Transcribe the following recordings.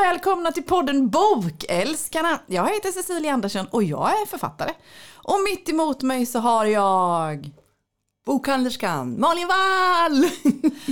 välkomna till podden Bokälskarna. Jag heter Cecilia Andersson och jag är författare. Och mitt emot mig så har jag... Bokhandlerskan Malin Wall!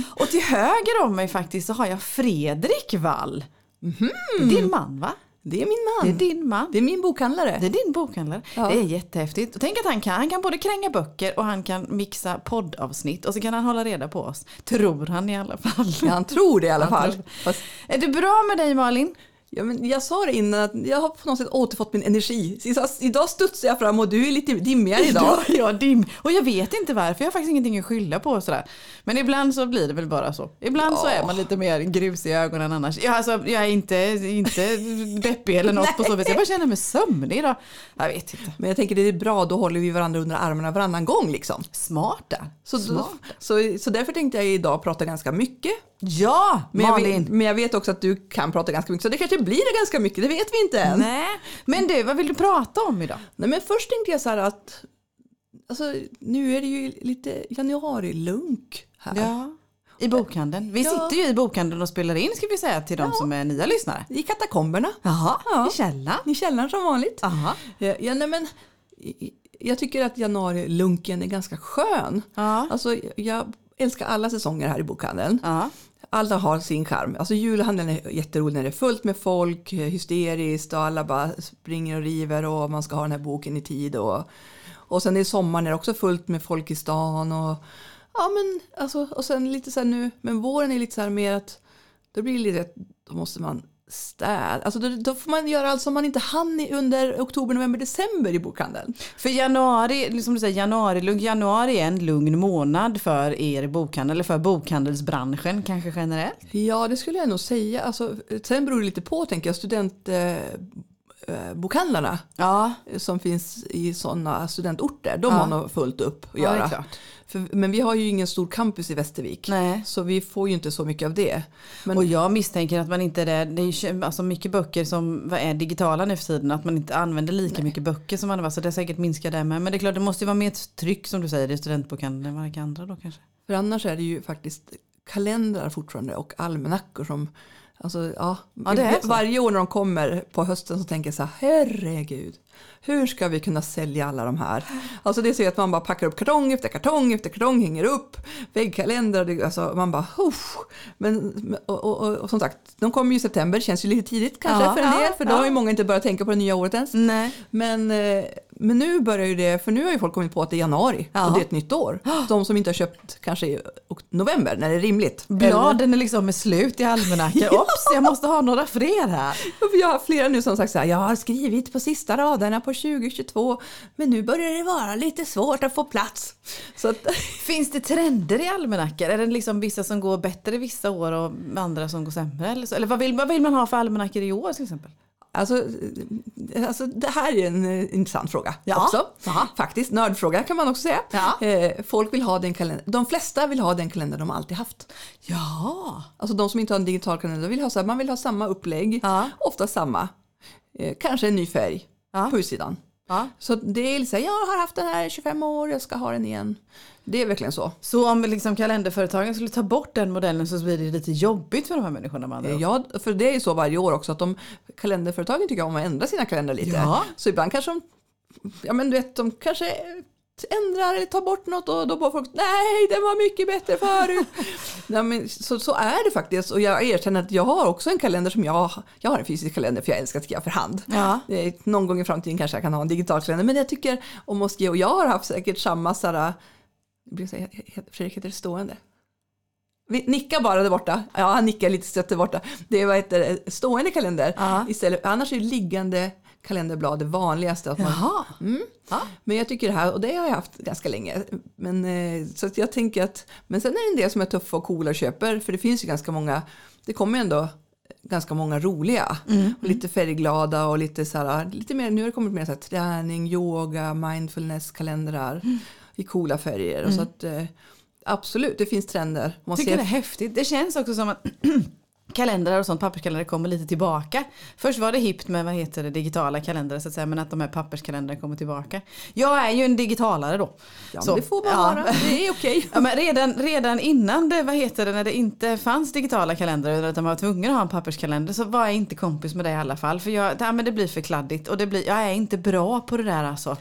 Och till höger om mig faktiskt så har jag Fredrik Wall. Mhm. Din man va? Det är min man. Det är din man. Det är min bokhandlare. Det är din bokhandlare. Ja. Det är jättehäftigt. Och tänk att han kan, han kan både kränga böcker och han kan mixa poddavsnitt och så kan han hålla reda på oss. Tror han i alla fall. Ja, han tror det i alla Han fall. Fast, Är det bra med dig Malin? Ja, men jag sa det innan att jag har på något sätt återfått min energi. Så idag- studsar jag fram och du är lite dimmigare idag. Ja, ja, dim. Och jag vet inte varför, jag har faktiskt ingenting att skylla på. Sådär. Men ibland så blir det väl bara så. Ibland så Ja. är man lite mer grus i ögonen annars. Ja, alltså, jag är inte, inte deppig eller något på så vis. Jag bara känner mig sömnig idag. Jag vet inte. Men jag tänker det är bra, då håller vi varandra under armarna varannan gång liksom. Smart där. Så, då, Smart. så, så därför tänkte jag idag prata ganska mycket. Ja, Men jag, Malin. vet, men jag vet också att du kan prata ganska mycket, så det kanske blir ganska mycket, det vet vi inte än. Nej, men du, vad vill du prata om idag? Nej, men först tänkte jag så här att alltså, nu är det ju lite januarilunk här. Ja. I bokhandeln. Vi Ja. sitter ju i bokhandeln och spelar in ska vi säga till de som är nya lyssnare. I katakomberna, Jaha, Ja. i källaren. i källaren som vanligt. Jaha. Ja, ja, nej, men, jag tycker att januarilunken är ganska skön. Ja. Alltså, jag älskar alla säsonger här i bokhandeln. Ja. Alla har sin charm. Alltså julhandeln är jätterolig när det är fullt med folk, hysteriskt och alla bara springer och river och man ska ha den här boken i tid. Och, och sen i sommaren är det också fullt med folk i stan. Och, ja, men, alltså, och sen lite så här nu, men våren är lite så här mer att då blir det lite att då måste man städa. Alltså då, då får man göra allt som man inte hann under oktober, november, december i bokhandeln. För januari, som du säger, januari, lugn- januari är en lugn månad för er bokhandel, eller för bokhandelsbranschen kanske generellt. Ja, det skulle jag nog säga. Alltså, sen beror det lite på, tänker jag, studentbokhandlarna. Eh, bokhandlarna. Ja, som finns i sådana studentorter, de Ja. har nog fullt upp att Ja, göra. För, men vi har ju ingen stor campus i Västervik. Nej. Så vi får ju inte så mycket av det. Men, och jag misstänker att man inte är det, det är ju alltså mycket böcker som är digitala nu för tiden, att man inte använder lika mycket böcker som man var, så det är säkert minskar det med. Men det är klart, det måste ju vara mer ett tryck som du säger i studentbokhandeln än andra då kanske. för annars är det ju faktiskt kalendrar fortfarande och almanackor som Alltså, ja, Ja, det är så. varje år när de kommer på hösten så tänker jag så här, herregud, hur ska vi kunna sälja alla de här? Alltså det är så att man bara packar upp kartong efter kartong efter kartong, hänger upp väggkalendrar, alltså man bara, Uff. men och, och, och, och som sagt, de kommer ju i september, känns ju lite tidigt kanske Ja, för en ja, del, för då har ju många inte börjat tänka på det nya året ens. Nej. Men, eh, men nu börjar ju det, för nu har ju folk kommit på att det är januari Ja. och det är ett nytt år. De som inte har köpt kanske i november när det är rimligt. Bladen är liksom med slut i almanackan. Ops, jag måste ha några fler här. Ja, Jag har flera nu som sagt så här, jag har skrivit på sista raderna på 2022 men nu börjar det vara lite svårt att få plats. Så att, Finns det trender i almanackor? Är det liksom vissa som går bättre vissa år och andra som går sämre? Eller, så? eller vad, vill, vad vill man ha för almanackor i år till exempel? Alltså, alltså, det här är en eh, intressant fråga Ja. också. Ja. Faktiskt, nördfråga kan man också säga. Ja. Eh, folk vill ha den kalender, de flesta vill ha den kalender de alltid haft. Ja. Alltså de som inte har en digital kalender, vill ha så här, man vill ha samma upplägg, Ja. ofta samma. Eh, kanske en ny färg på utsidan. Ja. Så det är här, jag har haft den här i 25 år, jag ska ha den igen. Det är verkligen så. Så om liksom kalenderföretagen skulle ta bort den modellen så blir det lite jobbigt för de här människorna ord. Ja, för det är ju så varje år också att de kalenderföretagen tycker om att ändra sina kalendrar lite. Ja. Så ibland kanske de, ja men du vet, de kanske ändrar eller tar bort något och då bara folk, nej den var mycket bättre förut. nej, men så, så är det faktiskt och jag erkänner att jag har också en kalender som jag, jag har en fysisk kalender för jag älskar att skriva för hand. Ja. Någon gång i framtiden kanske jag kan ha en digital kalender men jag tycker om att skriva och jag har haft säkert samma sådär, Fredrik heter det stående? Vi nickar bara där borta. Ja, han nickar lite stött där borta. Det heter det, stående kalender. Ja. Istället, annars är liggande kalenderblad det vanligaste. Att man, Jaha. mm. Ja. Men jag tycker det här, och det har jag haft ganska länge. Men, eh, så att jag tänker att, men sen är det en del som är tuffa och coola och köper. För det finns ju ganska många, det kommer ju ändå ganska många roliga. Och lite färgglada och lite så här, lite mer, nu har det kommit mer så här, träning, yoga, mindfulness, kalendrar i coola färger. Och så att, eh, absolut, det finns trender. Man tycker ser det är häftigt. Det känns också som att kalendrar och sånt, papperskalendrar kommer lite tillbaka. Först var det hippt med vad heter det, digitala kalendrar så att säga, men att de här papperskalendrar kommer tillbaka. Jag är ju en digitalare då. Ja, Så, det får man ja. vara. Det är okej. Ja, men redan, redan innan det, vad heter det, när det inte fanns digitala kalendrar utan man var tvungen att ha en papperskalender så var jag inte kompis med det i alla fall. För jag, ja, men det blir för kladdigt och det blir, jag är inte bra på det där alltså.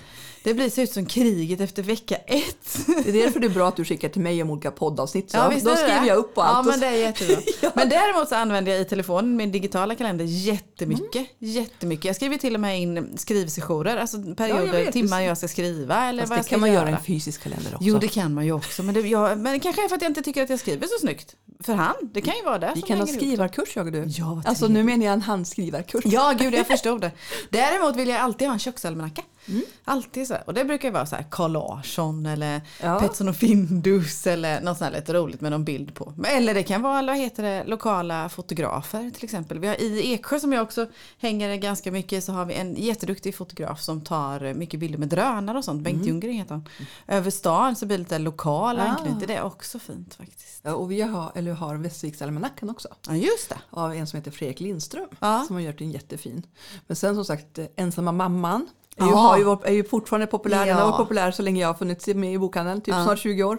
Det blir ser ut som kriget efter vecka ett. Det är därför det är bra att du skickar till mig om olika poddavsnitt. Så Ja, visst då skriver jag upp allt. Ja men så- det är jättebra. Men däremot så använder jag i telefonen min digitala kalender jättemycket. Jättemycket. Jag skriver till och med in skrivsessioner, alltså Ja, perioder, jag vet. timmar jag ska skriva eller Fast vad jag det ska kan man göra. i en fysisk kalender också. Jo det kan man ju också. Men det, jag, men det kanske är för att jag inte tycker att jag skriver så snyggt. För hand. Det kan ju vara det Vi kan ha skrivarkurs jag och du. Ja, alltså nu menar jag en handskrivarkurs. Ja, gud jag förstod det. Däremot vill jag alltid ha en köksalmanacka. Mm. Alltid så. här. Och det brukar ju vara så här Carl Larsson eller Ja. Petson och Findus eller något sånt här lite roligt med någon bild på. Eller det kan vara vad heter det, lokala fotografer till exempel. Vi har i Eksjö som jag också hänger ganska mycket så har vi en jätteduktig fotograf som tar mycket bilder med drönare och sånt. Bengt Ljunggren heter han. Över stan så blir det lite lokal Ah. anknytning. Det är också fint faktiskt. Ja, och vi har, eller har Västerviksalmanackan också. Ja just det. Av en som heter Fredrik Lindström. Ja. Som har gjort en jättefin. Men sen som sagt, eh, Ensamma mamman. Är ju, har ju, varit- är ju fortfarande populär. Den har varit populär så länge jag har funnits med i bokhandeln. Typ snart 20 år.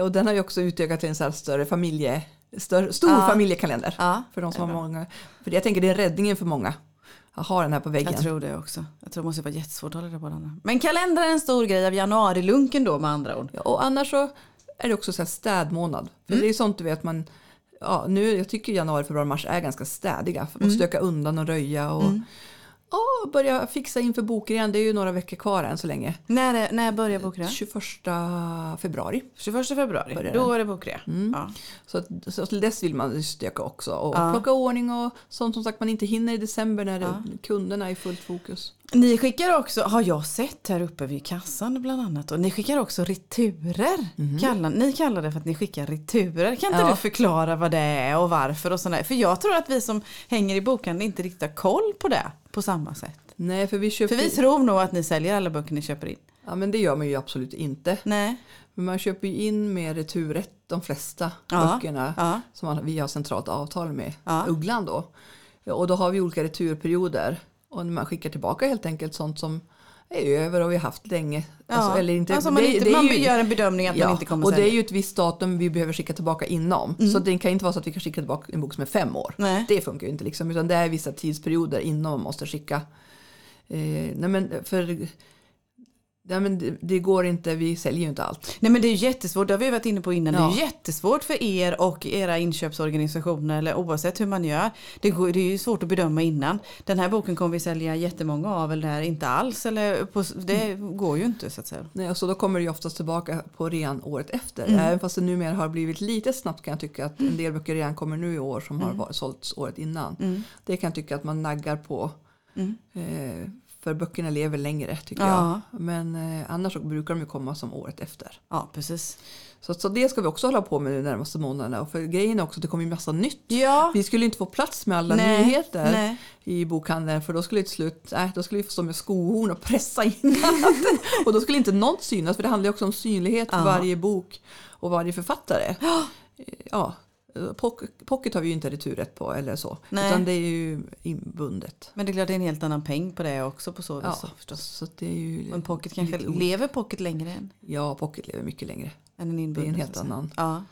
Och den har ju också utökat till en så större familje, större, stor familjekalender. För de som har många. För jag tänker det är räddningen för många. Att ha den här på väggen. Jag tror det också. Jag tror det måste vara jättesvårt att hålla det på den. Men kalender är en stor grej av januarilunken då med andra ord. Ja, och annars så är det också så här städmånad. För Mm. det är sånt du vet man, ja, nu, jag tycker januari, februari, mars är ganska städiga. För Mm. att stöka undan och röja och ja, börja fixa inför igen. Det är ju några veckor kvar än så länge. När, är, när börjar bokrean? 21 februari. 21 februari. Börjar Då är det bokrea. Ja. Så, så till dess vill man stöka också. Och Ja. plocka ordning och sånt som sagt man inte hinner i december när det, kunderna är i fullt fokus. Ni skickar också, har jag sett här uppe vid kassan bland annat, och ni skickar också returer. Kallar, ni kallar det för att ni skickar returer. Kan inte Ja. du förklara vad det är och varför och sådär? För jag tror att vi som hänger i bokhandeln inte riktigt har koll på det på samma sätt. Nej, för vi köper... För vi tror nog att ni säljer alla böcker ni köper in. Ja, men det gör man ju absolut inte. Nej. Men man köper ju in med returrätt de flesta Ja, böckerna ja. som man, vi har centralt avtal med Ja. Ugglan då. Och då har vi olika returperioder och när man skickar tillbaka helt enkelt sånt som är över och vi har haft länge. Ja. Alltså, eller inte, alltså man, det- inte, det man ju- gör en bedömning att Ja, man inte kommer och det är sälja. Mm. ju ett visst datum vi behöver skicka tillbaka inom. Så det kan inte vara så att vi kan skicka tillbaka en bok som är fem år. Nej. Det funkar ju inte liksom, utan det är vissa tidsperioder innan man måste skicka. Eh, nej men för nej men det, det går inte, vi säljer ju inte allt. Nej men det är jättesvårt, det har vi varit inne på innan. Det är Ja. jättesvårt för er och era inköpsorganisationer eller oavsett hur man gör. Det, går, det är ju svårt att bedöma innan. Den här boken kommer vi sälja jättemånga av eller inte alls. Eller på, det går ju inte så att säga. Nej, så då kommer det ju oftast tillbaka på rean året efter. Mm. Även fast det numera har blivit lite snabbt kan jag tycka att en del böcker redan kommer nu i år som Mm. har sålts året innan. Det kan jag tycka att man naggar på. Eh, för böckerna lever längre tycker. Ja. jag. Men eh, annars så brukar de ju komma som året efter. Ja precis. Så, så det ska vi också hålla på med de närmaste månaderna. Och för grejen är också att det kommer ju massa nytt. Ja. Vi skulle inte få plats med alla Nej, nyheter nej. i bokhandeln för då skulle till slut, nej, då skulle vi få stå med skohorn och pressa in allt. och då skulle inte något synas för det handlar ju också om synlighet för Ja. varje bok och varje författare. Ja, pocket har vi ju inte returrätt på eller så. Nej. Utan det är ju inbundet. Men det är klart det är en helt annan peng på det också på så vis. Ja, förstås. så det är ju Men pocket kanske, lever pocket längre än, Ja, pocket lever mycket längre. än en Det är en helt annan. Ja,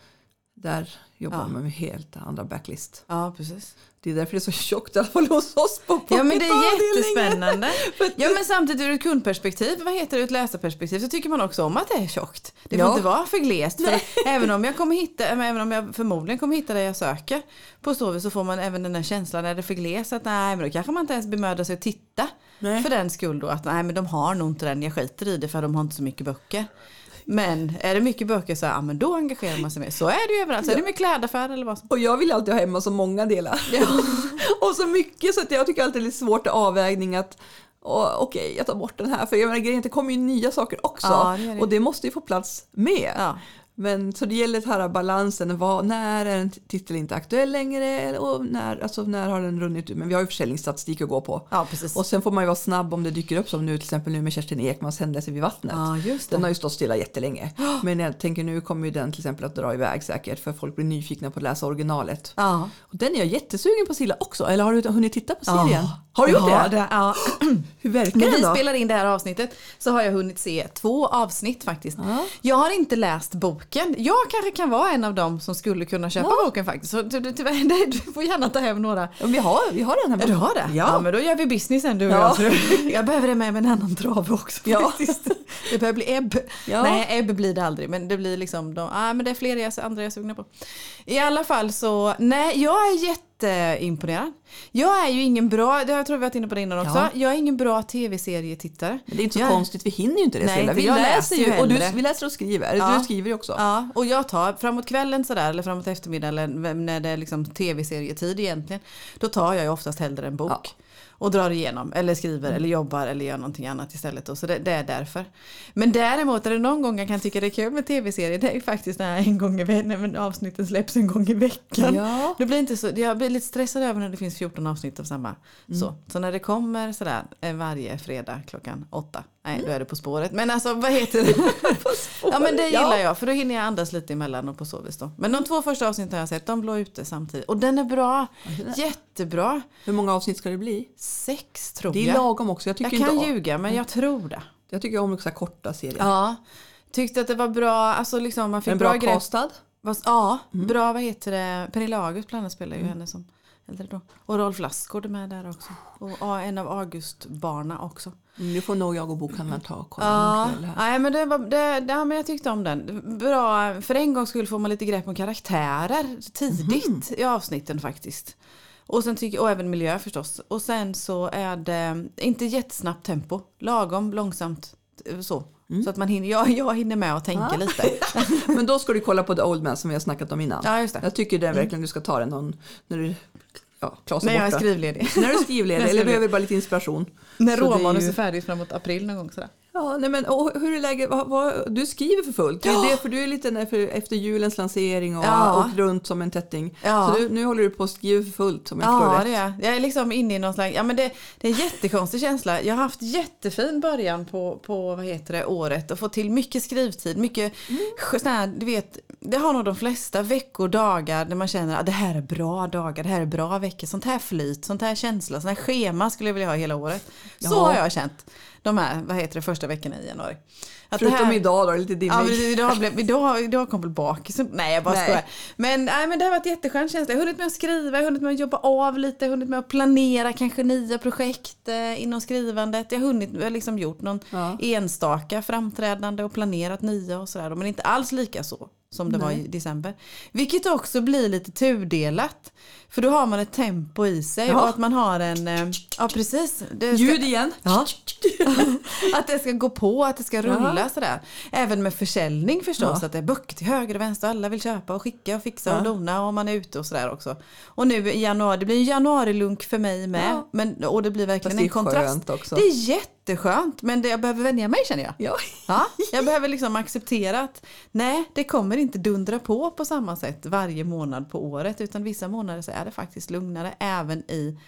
Där jobbar Ja. man med helt andra backlist. ja precis. Det är därför det är så tjockt i alla fall hos oss på Ja men det är jättespännande. Ja men samtidigt ur ett kundperspektiv, vad heter det, ur ett läsarperspektiv så tycker man också om att det är tjockt. Det får Ja. inte vara för glest. För även om jag kommer hitta, även om jag förmodligen kommer hitta det jag söker på så så får man även den här känslan, är det för glest att nej men då kanske man inte ens bemödar sig att titta. Nej. För den skull då att nej men de har nog inte den, jag skiter i det för de har inte så mycket böcker. Men är det mycket böcker så ja, men då engagerar man sig mer. Så är det ju överallt. Så är det med klädaffär eller vad som Och jag vill alltid ha hemma så många delar. och så mycket så att jag tycker alltid det är lite svårt att avvägning att okej, jag tar bort den här. För jag menar, grejen det kommer ju nya saker också. Ja, det det. Och det måste ju få plats med. Ja. Men så det gäller att här balansen, vad, när är en titel inte aktuell längre och när, alltså när har den runnit ut. Men vi har ju försäljningsstatistik att gå på. Ja, precis. Och sen får man ju vara snabb om det dyker upp som nu till exempel nu med Kerstin Ekmans händelse vid vattnet. Ja, just det. Den har ju stått stilla jättelänge. Men jag tänker nu kommer ju den till exempel att dra iväg säkert för folk blir nyfikna på att läsa originalet. Ja. Och den är jag jättesugen på Silla också. Eller har du hunnit titta på serien? Ja. Har du gjort Ja, det? Ja. Hur verkar När den vi då? spelar in det här avsnittet så har jag hunnit se två avsnitt faktiskt. Ja. Jag har inte läst boken. Jag kanske kan vara en av dem som skulle kunna köpa Ja. boken faktiskt. Så du, du, tyvärr, du får gärna ta hem några. Ja, vi, har, vi har den här Ja, du har det? Ja. men då gör vi business sen du och Ja. jag. Jag behöver det med mig en annan trave också. Ja. faktiskt. Det börjar bli ebb. Ja. Nej, ebb blir det aldrig. Men det blir liksom, de, ah, men det är fler jag, andra jag är sugna på. I alla fall så, nej jag är jätteimponerad. Jag är ju ingen bra, det har jag tror vi varit inne på det innan också. Ja. Jag är ingen bra tv-serietittare. Det är inte så Jag- konstigt, vi hinner ju inte det Nej, för Vi läser ju och du, vi läser och skriver. Ja. Du skriver ju också. Ja, och jag tar framåt kvällen sådär eller framåt eftermiddag eller när det är liksom tv-serietid egentligen. Då tar jag ju oftast hellre en bok. Ja. Och drar igenom eller skriver eller jobbar eller gör någonting annat istället. Då. Så det, det är därför. Men däremot är det någon gång jag kan tycka det är kul med tv-serier. Det är faktiskt när en gång i när avsnitten släpps en gång i veckan. Ja. Det blir inte så, jag blir lite stressad över när det finns 14 avsnitt av samma. Så, så när det kommer sådär eh, varje fredag klockan åtta. Nej, då är det På spåret. Men alltså vad heter det? ja men det gillar Ja. jag för då hinner jag andas lite emellan och på så vis då. Men de två första avsnitten har jag sett, de låg ute samtidigt. Och den är bra. Jättebra. Hur många avsnitt ska det bli? Sex tror Det är jag. lagom också. Jag Jag tycker, kan inte, ljuga men jag tror det. jag tycker om så korta serier. Ja. Tyckte att det var bra, alltså liksom man fick en bra, bra grepp. Ja, Mm. bra vad heter det, Pernilla August bland annat spelar ju henne som äldre då. Och Rolf Lassgård är med där också. Och en av August-barna också. Mm, Nu får nog jag och bokhandlaren ta och kolla Ja, nej, men det var, det, ja, men jag tyckte om den. Bra, för en gång skulle få man lite grepp om karaktärer tidigt Mhm. i avsnitten faktiskt. Och, sen tycker, och även miljö förstås. Och sen så är det inte jättesnabbt tempo, lagom långsamt så. Så att man hinner, jag, jag hinner med att tänka Ja. lite. Men då ska du kolla på The Old Man som vi har snackat om innan. Ja, just det. Jag tycker det är verkligen du ska ta den någon, när du ja, Klas är När jag är skrivledig. När du är skrivledig eller behöver bara lite inspiration. När det är råmanus ju- är färdigt framåt april någon gång sådär. Ja, nej men, och hur är läget? Vad, vad, du skriver för fullt. Det är Ja. det, för du är lite för, efter julens lansering och, Ja. och runt som en tätting. Ja. Så du, nu håller du på att skriva för fullt om jag förstår Ja, rätt. det är jag. Är liksom inne i någon slags, ja men det, det är en jättekonstig känsla. Jag har haft jättefin början på, på vad heter det, året och fått till mycket skrivtid, mycket, mm. här, du vet, det har nog de flesta veckor, dagar när man känner att det här är bra dagar, det här är bra veckor, sånt här flyt, sånt här känsla, sånt här schema skulle jag vilja ha hela året. Så Ja. har jag känt de här, vad heter det, första veckorna i januari. Att Förutom här- idag då, lite dimmig. Ja, men idag, blev, idag, idag kom väl bak. Så, nej jag bara Nej. skojar. Men, nej, men det har varit jätteskön känsla. Jag har hunnit med att skriva, jag har hunnit med att jobba av lite, jag har hunnit med att planera kanske nya projekt eh, inom skrivandet. Jag har hunnit, jag har liksom gjort någon Ja. enstaka framträdande och planerat nya och sådär. Men inte alls lika så som det var i december. Vilket också blir lite tudelat. För då har man ett tempo i sig Ja. och att man har en, eh, ja precis. Det ska- Ljud igen. Ja. att det ska gå på, att det ska rulla sådär. Även med försäljning förstås, Ja. att det är böcker till höger och vänster. Alla vill köpa och skicka och fixa och Ja. dona och man är ute och sådär också. Och nu i januari, det blir en januarilunk för mig med. Ja. Men, och det blir verkligen det är en kontrast. också. Det är jätteskönt men det, jag behöver vänja mig känner jag. Ja. Ja, jag behöver liksom acceptera att nej, det kommer inte dundra på på samma sätt varje månad på året utan vissa månader så är det faktiskt lugnare även i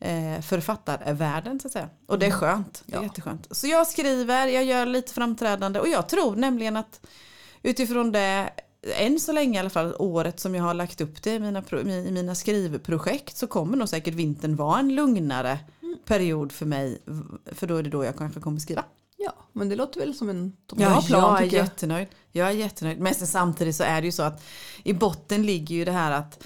eh, författarvärlden så att säga. Och det är skönt, det är Ja. jätteskönt. Så jag skriver, jag gör lite framträdande och jag tror nämligen att utifrån det än så länge i alla fall året som jag har lagt upp det i mina, i mina skrivprojekt så kommer nog säkert vintern vara en lugnare period för mig för då är det då jag kanske kommer skriva. ja, men det låter väl som en bra Ja, plan jag är jag. jättenöjd. Jag är jättenöjd. Men sen samtidigt så är det ju så att i botten ligger ju det här att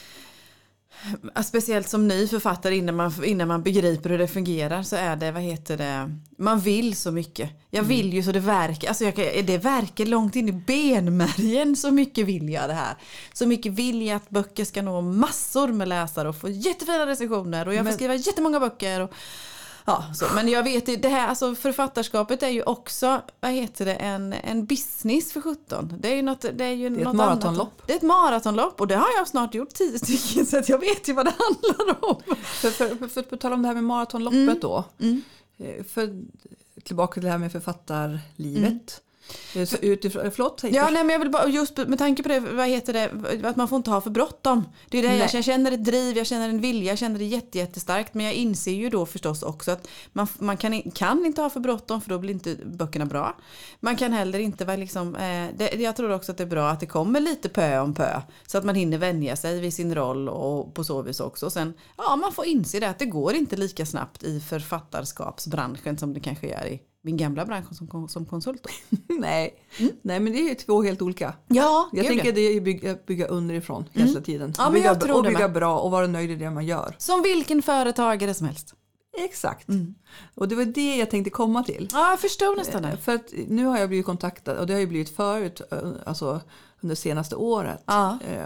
Speciellt som ny författare innan man, innan man begriper hur det fungerar så är det, vad heter det, man vill så mycket. Jag vill ju så det verkar, alltså jag, det verkar långt in i benmärgen så mycket vill jag det här. Så mycket vill jag att böcker ska nå massor med läsare och få jättefina recensioner och jag får Men- skriva jättemånga böcker. Och, Ja, så. Men jag vet ju, det här, alltså författarskapet är ju också, vad heter det, en, en business för 17. Det är ju något, det är ju är ett maratonlopp. Annat. Det är ett maratonlopp och det har jag snart gjort tio stycken så att jag vet ju vad det handlar om. För, för, för, för, på tal om det här med maratonloppet Mm. då. Eh, För, tillbaka till det här med författarlivet. Eh, Så utifrån, förlåt? Ja, nej, men jag vill bara, just med tanke på det, vad heter det, att man får inte ha för bråttom. Det är det jag, jag känner ett driv, jag känner en vilja, jag känner det jätte, jättestarkt. Men jag inser ju då förstås också att man, man kan, kan inte ha för bråttom för då blir inte böckerna bra. Man kan heller inte vara liksom, eh, det, jag tror också att det är bra att det kommer lite pö om pö. Så att man hinner vänja sig vid sin roll och på så vis också. Och sen, ja man får inse det att det går inte lika snabbt i författarskapsbranschen som det kanske gör i min gamla bransch som, som konsult. Nej. Nej, men det är ju två helt olika. Ja, Jag tänker ja. det är bygga, bygga underifrån hela tiden. Ja, men bygga, jag tror och det bygga bra och vara nöjd i det man gör. Som vilken företagare som helst. Exakt. Och det var det jag tänkte komma till. Ja, jag förstod nästan det. För att nu har jag blivit kontaktad och det har ju blivit förut, eh, alltså under senaste året. Ja. Eh,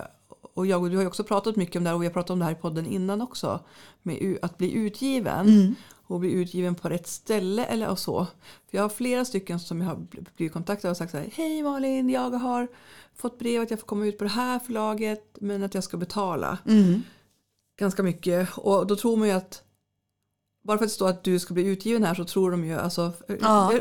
Och jag och du har ju också pratat mycket om det här och vi har pratat om det här i podden innan också. Med att bli utgiven. Mm. Och bli utgiven på rätt ställe eller och så. För jag har flera stycken som jag har bl- blivit kontaktade och sagt så här. Hej Malin, jag har fått brev att jag får komma ut på det här förlaget men att jag ska betala Mm. ganska mycket. Och då tror man ju att bara för att det står att du ska bli utgiven här så tror de ju alltså. Ja.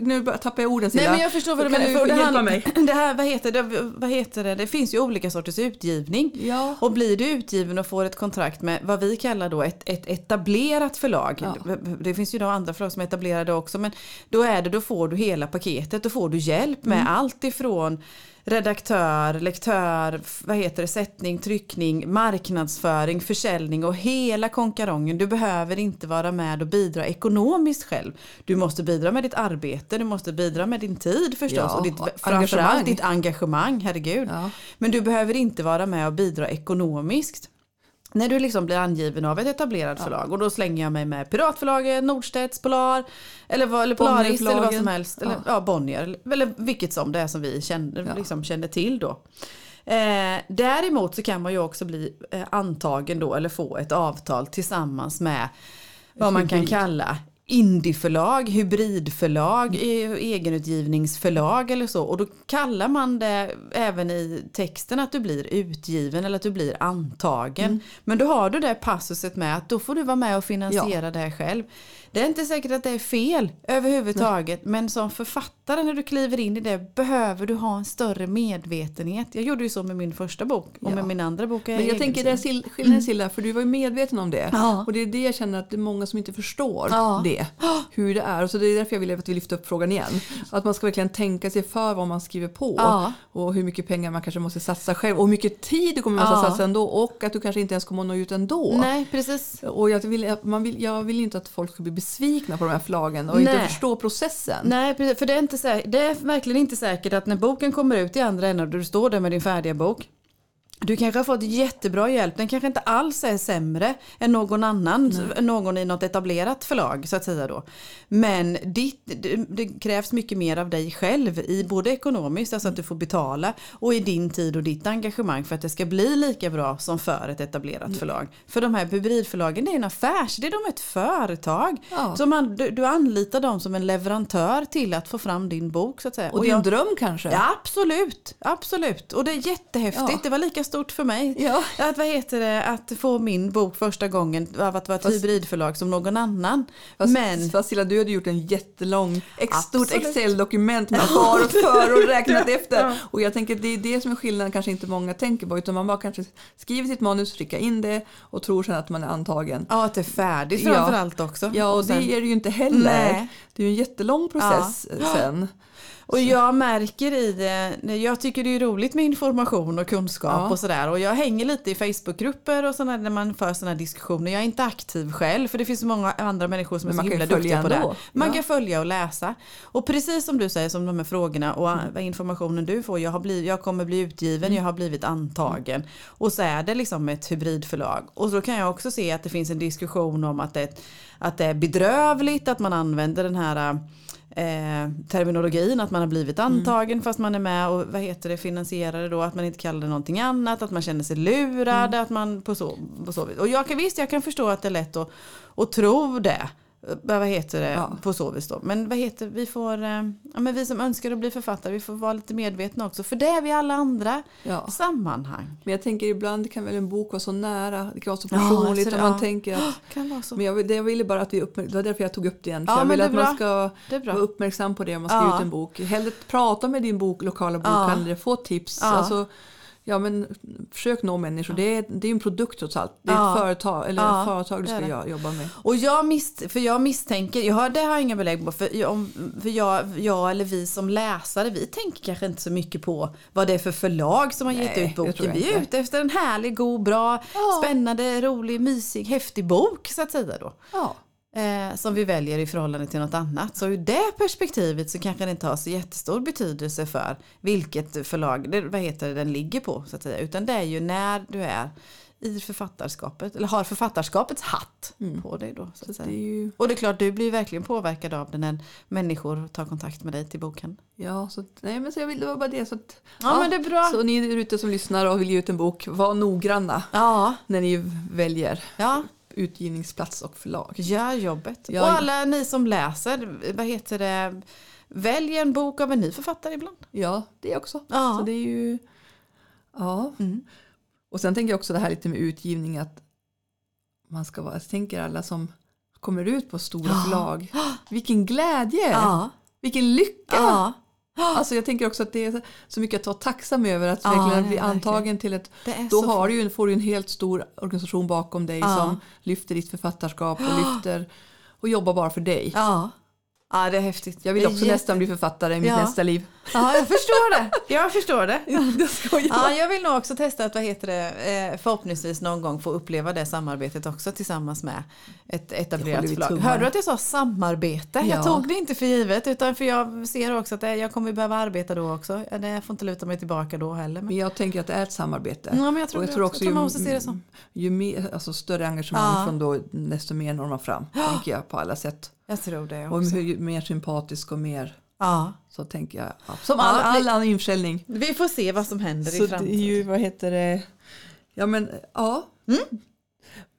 Nu tappar jag orden Silla. Nej men jag förstår vad du menar. För det, här, mig? det här, vad heter det, vad heter det? Det finns ju olika sorters utgivning. Ja. Och blir du utgiven och får ett kontrakt med vad vi kallar då ett, ett etablerat förlag. Ja. Det finns ju då andra förlag som är etablerade också. Men då är det, då får du hela paketet. Då får du hjälp med Mm. allt ifrån redaktör, lektör, vad heter det, sättning, tryckning, marknadsföring, försäljning och hela konkarongen. Du behöver inte vara med och bidra ekonomiskt själv. Du måste bidra med ditt arbete, du måste bidra med din tid förstås Ja, och ditt, och framförallt ditt engagemang, herregud. Ja. Men du behöver inte vara med och bidra ekonomiskt. När du liksom blir angiven av ett etablerat förlag och då slänger jag mig med Piratförlaget, Norstedts, Polar eller, vad, eller Polaris eller vad som helst. Eller, Ja. ja. Bonnier eller, vilket som det är som vi kände, Ja. liksom kände till då. Eh, däremot så kan man ju också bli eh, antagen då eller få ett avtal tillsammans med vad man kan kalla indieförlag, hybridförlag, egenutgivningsförlag eller så. Och då kallar man det även i texten att du blir utgiven eller att du blir antagen. Men då har du det passuset med att då får du vara med och finansiera det själv. Det är inte säkert att det är fel överhuvudtaget men som författare när du kliver in i det behöver du ha en större medvetenhet. Jag gjorde ju så med min första bok och Ja. med min andra bok. Men jag egen tänker det är skillnaden Silla, för du var ju medveten om det. Mm. Ja. Och det är det jag känner att det är många som inte förstår Ja. Det. Hur det är. Och så det är därför jag ville att vi lyfter upp frågan igen. Att man ska verkligen tänka sig för vad man skriver på. Ja. Och hur mycket pengar man kanske måste satsa själv. Och hur mycket tid du kommer måste Ja. satsa ändå. Och att du kanske inte ens kommer att nå ut ändå. Nej, precis. Och jag vill, att man vill, jag vill inte att folk ska bli besvikna på de här förlagen och inte Nej. förstå processen. Nej, precis, för det är, inte säkert, det är verkligen inte säkert att när boken kommer ut i andra änden och du står där med din färdiga bok du kanske har fått jättebra hjälp. Den kanske inte alls är sämre än någon annan, någon i något etablerat förlag så att säga då. Men ditt, det, det krävs mycket mer av dig själv i både ekonomiskt, alltså att du får betala och i din tid och ditt engagemang för att det ska bli lika bra som för ett etablerat förlag. För de här hybridförlagen det är en affärs, det är de ett företag. Ja. Så man, du, du anlitar dem som en leverantör till att få fram din bok så att säga. Och din jag- dröm kanske? Ja absolut, absolut. Och det är jättehäftigt. Ja. Det var lika stort för mig. Ja. Att, vad heter det, att få min bok första gången av att vara ett Fast- hybridförlag som någon annan. Fast, Men fast Silla, du hade gjort en jättelång, ex, stort. Excel-dokument med för och för och räknat efter. Och jag tänker det är det som är skillnaden kanske inte många tänker på. Utan man bara kanske skriver sitt manus, skickar in det och tror sen att man är antagen. ja, att det är färdigt Ja. framförallt också. Ja, och sen- det är det ju inte heller. Nej. Det är ju en jättelång process sen. Och jag märker i det, jag tycker det är roligt med information och kunskap Ja. och sådär. Och jag hänger lite i Facebookgrupper och sådär när man för sådana diskussioner. Jag är inte aktiv själv för det finns så många andra människor som Men är så himla duktiga på det. Man Ja. kan följa och läsa. Och precis som du säger som de här frågorna och Mm. informationen du får. Jag, har blivit, jag kommer bli utgiven, jag har blivit antagen. Och så är det liksom ett hybridförlag. Och så kan jag också se att det finns en diskussion om att det, att det är bedrövligt att man använder den här eh, terminologin att man har blivit Mm. antagen fast man är med och vad heter det finansierar det då att man inte kallar det någonting annat att man känner sig lurad Mm. att man på så, på så vis. och jag kan visst jag kan förstå att det är lätt att, att tro det Vad heter det Ja. på så vis då. Men vad heter vi får, eh, ja, men vi som önskar att bli författare, vi får vara lite medvetna också. För det är vi alla andra Ja. sammanhang. Men jag tänker ibland kan väl en bok vara så nära, det kan vara så personligt det- man ja. tänker att Kan vara så. Men jag, vill- det jag ville bara att vi uppmärk- det var därför jag tog upp det igen. Jag vill att man bra. ska är bra. vara uppmärksam på det om man ska ge ut en bok. Hellre prata med din bok, lokala bokhandlare, få tips. Alltså, ja, men, försök nå människor. Det, är, det är en produkt trots allt. Det är Ja. ett företag, eller Ja, företag du ska det. jo- jobba med. Och jag, mis, för jag misstänker, jag har, det har jag inga belägg på, för, jag, för jag, jag eller vi som läsare, vi tänker kanske inte så mycket på vad det är för förlag som har gett Nej, ut boken. Vi är ute efter en härlig, god, bra, Ja. spännande, rolig, mysig, häftig bok så att säga då. Ja. Eh, som vi väljer i förhållande till något annat. Så ur det perspektivet så kanske det inte har så jättestor betydelse för vilket förlag det, vad heter det, den ligger på. Så att säga. Utan det är ju när du är i författarskapet, eller har författarskapets hatt på dig då. Så att Det ju, Och det är klart, du blir verkligen påverkad av det när människor tar kontakt med dig till boken. ja, så, nej, men så jag vill, det var bara det. Så att, Ja, men det är bra. Så ni där ute som lyssnar och vill ge ut en bok, var noggranna Ja, när ni väljer ja, utgivningsplats och förlag. gör jobbet. Ja. Och alla ni som läser, vad heter det, välj en bok av en ny författare ibland. Ja, det också. Ja. Så det är ju... Ja. Mm. Och sen tänker jag också det här lite med utgivning att man ska vara, jag tänker alla som kommer ut på stora Ja. förlag. Vilken glädje! Ja, Vilken lycka! ja. Alltså jag tänker också att det är så mycket att vara tacksam över att Ja, verkligen är bli antagen till ett då har du får du en helt stor organisation bakom dig Ja. som lyfter ditt författarskap och lyfter och jobbar bara för dig. Ja. Ja, det är häftigt. Jag vill också jätte- nästan bli författare i mitt Ja. nästa liv. Ja, jag förstår det. Jag förstår det. Ja, jag vill nog också testa att vad heter det, eh, förhoppningsvis någon gång få uppleva det samarbetet också tillsammans med ett etablerat förlag. Hörde du att jag sa samarbete? Ja. Jag tog det inte för givet utan för jag ser också att det, jag kommer behöva arbeta då också. Det- Jag får inte luta mig tillbaka då heller. Men, jag tänker att det är ett samarbete. ja, men jag tror, och jag tror också, också jag man ju, måste se det som. ju mer, alltså större engagemang Ja. från då, desto mer når man fram. Tänker jag på alla sätt. Jag tror det Och också. ju mer sympatisk och mer Ja. så tänker jag. Ja. Som all, all annan införsäljning. Vi får se vad som händer Så i det är framtiden. ju, vad heter det, ja men ja. Mm.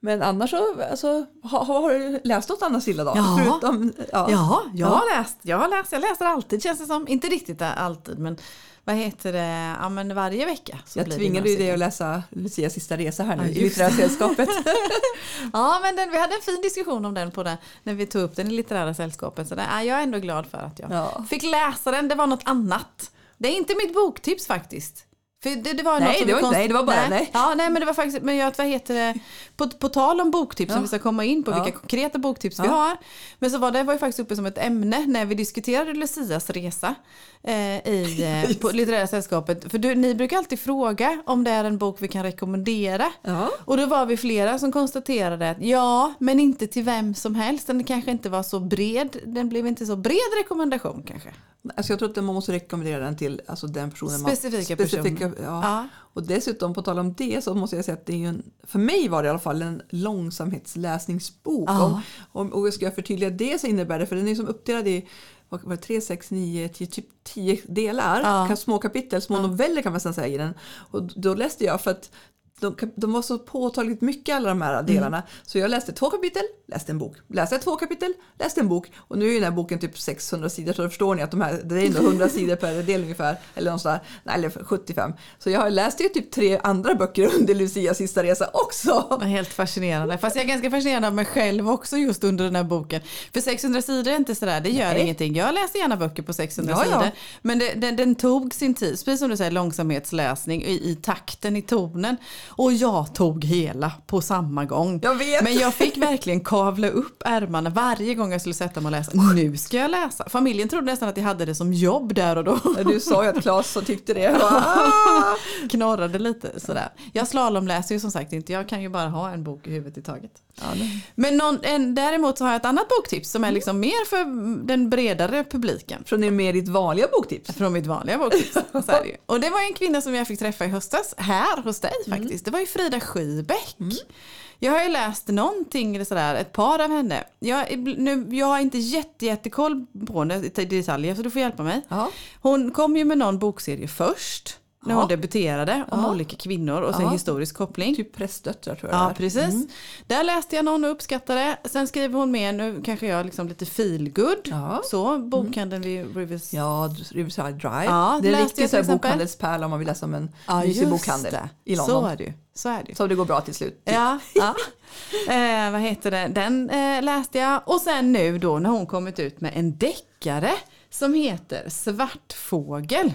Men annars så, alltså, har, har du läst något annat Silla då? Ja. Förutom, ja. Ja, jag Ja. har läst. Jag har läst. Jag läser alltid känns det som. Inte riktigt alltid men vad heter det? Ja men varje vecka. Så Jag blir tvingade ju dig att läsa Lucias sista resa här nu Ja, i Litterära sällskapet. Ja men den, vi hade en fin diskussion om den på det, när vi tog upp den i litterära sällskapet. Så ja, jag är ändå glad för att jag Ja. fick läsa den. Det var något annat. Det är inte mitt boktips faktiskt. För det, det var Nej, det vi var- konst- nej, det var bara- nej. Ja, nej, men det var faktiskt, men jag, vad heter det, på, på tal om boktips, Ja. som vi ska komma in på, Ja. vilka konkreta boktips vi Ja. har. Men så var det var ju faktiskt uppe som ett ämne när vi diskuterade Lucias resa eh, i, eh, på litterära sällskapet. För du, ni brukar alltid fråga om det är en bok vi kan rekommendera. Ja. Och då var vi flera som konstaterade att ja, men inte till vem som helst. Den kanske inte var så bred. Den blev inte så bred rekommendation kanske. Alltså jag tror att man måste rekommendera den till alltså den personen Specifika man... Specifika Ja. Ja. Och dessutom på tal om det så måste jag säga att det är en, för mig var det i alla fall en långsamhetsläsningsbok. Ja. Om, och ska jag förtydliga det så innebär det, för den är som uppdelad i vad var det, 3, 6, 9, 10, typ 10 delar, Ja. Små kapitel, små noveller kan man säga i den. Och då läste jag för att de, de var så påtagligt mycket alla de här delarna. Så jag läste två kapitel, läste en bok. Läste två kapitel, läste en bok. Och nu är den här boken typ 600 sidor så då förstår ni att de här, det är ändå 100 sidor per del ungefär. Eller, någonstans, nej, eller 75. Så jag har läst ju typ tre andra böcker under Lucias sista resa också. Helt fascinerande. Fast jag är ganska fascinerad av mig själv också just under den här boken. För 600 sidor är inte sådär, det gör Nej. ingenting. Jag läser gärna böcker på 600 Ja, ja. sidor. Men det, den, den tog sin tid, precis som du säger långsamhetsläsning i, i takten, i tonen. Och jag tog hela på samma gång. Jag vet. Men jag fick verkligen kavla upp ärmarna varje gång jag skulle sätta mig och läsa. Nu ska jag läsa. Familjen trodde nästan att jag hade det som jobb där och då. Du sa ju att Claes så tyckte det. "Ah." Knorrade lite sådär. Jag slalomläser ju som sagt inte, jag kan ju bara ha en bok i huvudet i taget. Ja. Men någon, en, däremot så har jag ett annat boktips som är liksom mer för den bredare publiken. Från er mer ditt vanliga boktips. Från mitt vanliga boktips. Så är det ju. Och det var en kvinna som jag fick träffa i höstas här hos dig faktiskt. Det var ju Frida Schybeck. Jag har ju läst någonting eller sådär, ett par av henne. Jag, nu, jag har inte jätte, jättekoll på henne i detaljer så du får hjälpa mig. Ja. Hon kom ju med någon bokserie först. När hon debuterade om Ja. olika kvinnor och så Ja. historisk koppling. Typ prästdöttrar tror jag Ja det precis. Mm. Där läste jag någon och uppskattade. Sen skriver hon med, nu kanske jag liksom lite feelgood. Så, bokhandeln vid Rivers. Ja, Riverside Drive. Ja, det är en riktig så bokhandelspärla om man vill läsa om en Ja, mysig bokhandel det. i Så London. är det ju. Så är det. Så det går bra till slut. Ja, ja. Eh, vad heter det? Den eh, läste jag. Och sen nu då när hon kommit ut med en deckare som heter Svartfågel.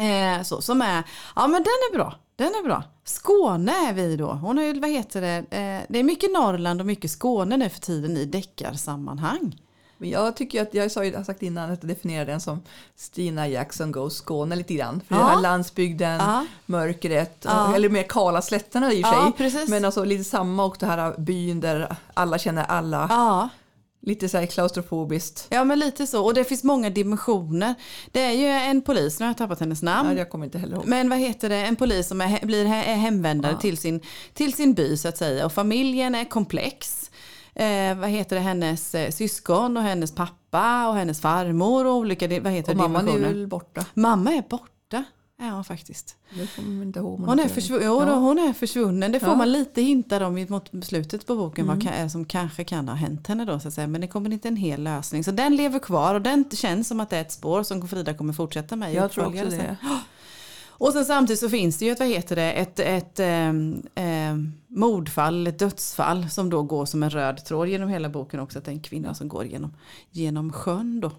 Eh, så, som är, ja men den är bra. Den är bra. Skåne är vi då. Hon har ju, vad heter det? Eh, det är mycket Norrland och mycket Skåne nu för tiden i deckarsammanhang. Men jag tycker att, jag sa ju, jag sagt innan att jag definierar den som Stina Jackson Goes Skåne lite grann. För Ja. den här landsbygden, Ja. mörkret, Ja. eller mer kala slätterna i och för Ja, sig. precis. Men alltså lite samma och det här byn där alla känner alla. Ja, Lite så här klaustrofobiskt. ja men lite så. Och det finns många dimensioner. Det är ju en polis, nu har jag tappat hennes namn. Ja, jag kommer inte heller ihåg. Men vad heter det, en polis som är, blir he- är hemvändare till, sin, till sin by så att säga. Och familjen är komplex. Eh, vad heter det, hennes eh, syskon och hennes pappa och hennes farmor och olika vad heter Och det, mamman är väl borta. Mamma är borta. Ja faktiskt. Det kommer man inte ihåg. Hon är, försvunnen, jo, då, hon är försvunnen. Det får Ja. man lite hintar om i- slutet på boken Mm. vad kan, är som kanske kan ha hänt henne då så att säga. Men det kommer inte en hel lösning. Så den lever kvar och den känns som att det är ett spår som Frida kommer fortsätta med. Jag tror också det. Och sen samtidigt så finns det ju ett, vad heter det, ett, ett ähm, ähm, mordfall, ett dödsfall som då går som en röd tråd genom hela boken också. Att det är en kvinna som går genom, genom sjön då.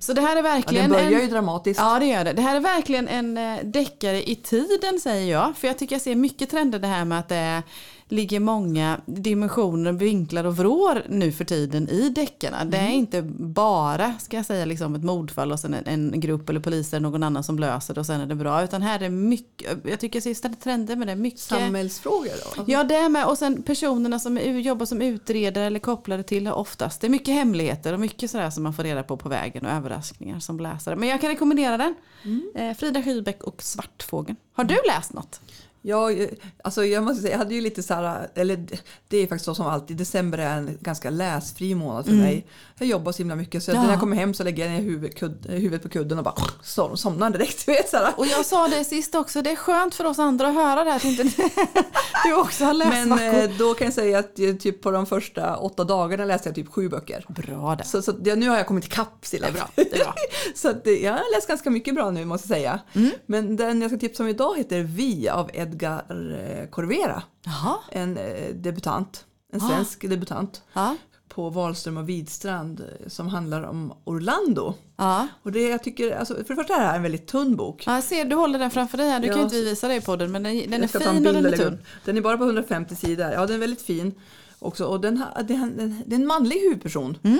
Så det här är Ja, verkligen den börjar en, ju dramatiskt. Ja det gör det. Det här är verkligen en eh, deckare i tiden säger jag. För jag tycker jag ser mycket trender det här med att det är, ligger många dimensioner, vinklar och vrår nu för tiden i deckarna. Det är inte bara, ska jag säga, liksom ett mordfall och sen en, en grupp eller poliser någon annan som löser det och sen är det bra. Utan här är mycket, jag tycker jag ser trender med det. Mycket, Samhällsfrågor då? Ja det är med och sen personerna som jobbar som utredare eller kopplade till oftast. Det är mycket hemligheter och mycket sådär som man får reda på på vägen och överraskningar som läsare. Men jag kan rekommendera den. Eh, Frida Schybeck och Svartfågeln. Har du läst något? Ja, eh, alltså jag måste säga, jag hade ju lite så här, eller det är faktiskt så som alltid, december är en ganska läsfri månad för mig. Jag jobbar så himla mycket så Mm. Ja. när jag kommer hem så lägger jag ner huvud, kudd, huvudet på kudden och bara som, somnar direkt. Vet, så här. Och jag sa det sist också, det är skönt för oss andra att höra det här. Att inte du också har läst Men eh, då kan jag säga att eh, typ på de första åtta dagarna läste jag typ sju böcker. Bra där. Så, så ja, nu har jag kommit ikapp Silla. Det är bra, det är bra. så att, eh, jag har läst ganska mycket bra nu måste jag säga. Mm. Men den jag ska tipsa om idag heter Vi av Edgar Corvera. Jaha. En eh, debutant, en svensk debutant Ja. på Wahlström och Widstrand eh, som handlar om Orlando. Och det jag tycker, alltså, för det första är det här en väldigt tunn bok. ja, jag ser du håller den framför dig här. Du kan Ja, ju inte visa det i podden men den, den är fin och den är tunn. Den är bara på 150 sidor. Ja, den är väldigt fin också. Och den, det, är- den, det är en manlig huvudperson. Mm.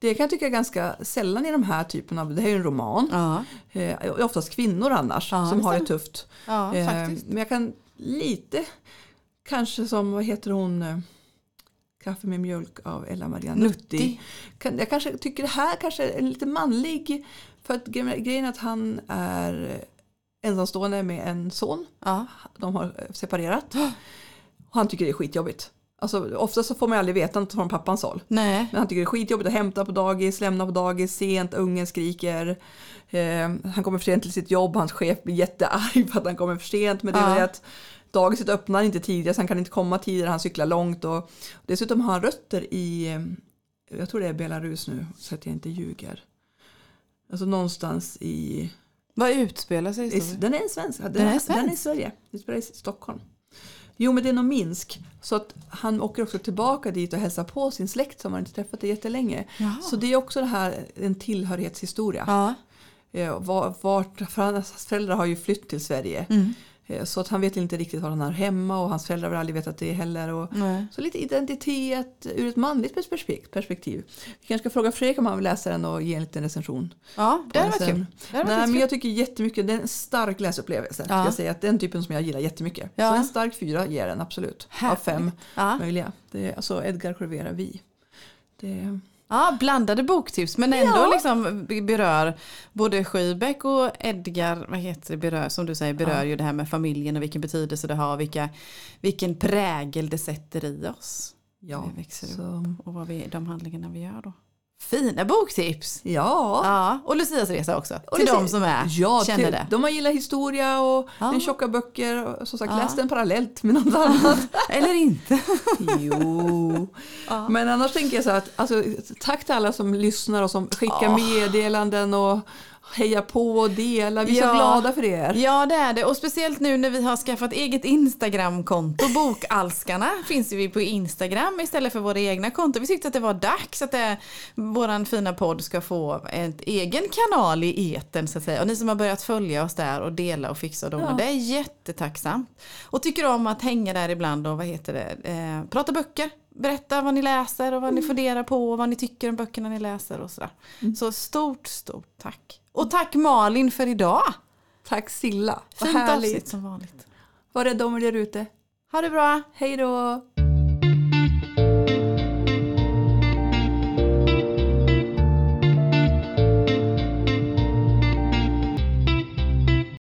Det kan jag tycka är ganska sällan i de här typen av, det här är ju en roman. Ja, Eh, oftast kvinnor annars Ja, som har det tufft. ja Eh, men jag kan lite, kanske som, vad heter hon, eh, Kaffe med mjölk av Ella Maria Nutti. Kan, jag kanske tycker det här kanske är lite manlig. För att gre- grejen är att han är ensamstående med en son. Ja. De har separerat. Och han tycker det är skitjobbigt. Alltså, ofta så får man aldrig veta något från pappans håll. Nej. Men han tycker det är skitjobbigt att hämta på dagis, lämna på dagis, sent, ungen skriker. Eh, han kommer för sent till sitt jobb, hans chef blir jättearg för att han kommer för sent. Men det är Ja. att dagiset öppnar inte tidigare så han kan inte komma tidigare, han cyklar långt. Och dessutom har han rötter i, eh, jag tror det är Belarus nu så att jag inte ljuger. Alltså någonstans i, Vad utspelar sig i den är en svensk, den, Den är Den är svensk? i Sverige, det spelar i Stockholm. Jo men det är nog Minsk. Så att han åker också tillbaka dit och hälsar på sin släkt som han inte träffat jättelänge. Jaha. Så det är också det här, en tillhörighetshistoria. Ja. Eh, var- Vart, för hans föräldrar har ju flytt till Sverige. Mm. Eh, Så att han vet inte riktigt var han har hemma och hans föräldrar har aldrig vetat det heller. Och, Nej. så lite identitet ur ett manligt perspek- perspektiv. Vi kanske ska fråga Fredrik om han vill läsa den och ge en liten recension. Ja, det hade varit kul. Nej, men jag tycker jättemycket, det är en stark läsupplevelse. Ja. Jag säga att den typen som jag gillar jättemycket. Ja. Så en stark fyra ger den absolut. Av Härligt. fem Ja. möjliga. Det är alltså Edgar Corvera, Vi. Det, ja, blandade boktips men ändå Ja. liksom berör både Schybeck och Edgar, vad heter det, berör, som du säger, berör Ja. ju det här med familjen och vilken betydelse det har, vilka, vilken prägel det sätter i oss. ja, Vi växer så, Och vad vi, de handlingarna vi gör då. Fina boktips! Ja. Ja, och Lucias resa också. Och till det ser- de som är, ja, känner till, det. De har gillat historia och Ja. den tjocka böcker. och Som sagt, Ja. läs den parallellt med något annat. Eller inte. jo. Men annars tänker jag så här att alltså, tack till alla som lyssnar och som skickar Ja. meddelanden och hejar på och delar. Vi är Ja. så glada för er. Ja det är det och speciellt nu när vi har skaffat eget Instagramkonto. Bokalskarna finns vi på Instagram istället för våra egna konton. Vi tyckte att det var dags att det, våran fina podd ska få en egen kanal i eten så att säga. Och ni som har börjat följa oss där och dela och fixa och dona. Ja. Det är jättetacksamt. Och tycker om att hänga där ibland och vad heter det, eh, prata böcker. Berätta vad ni läser och vad ni funderar på och vad ni tycker om böckerna ni läser och sådär. Så stort, stort tack. Och tack Malin för idag. Tack Silla. Vad Fint härligt. som vanligt. Var rädda om er ute. Ha det bra. Hej då!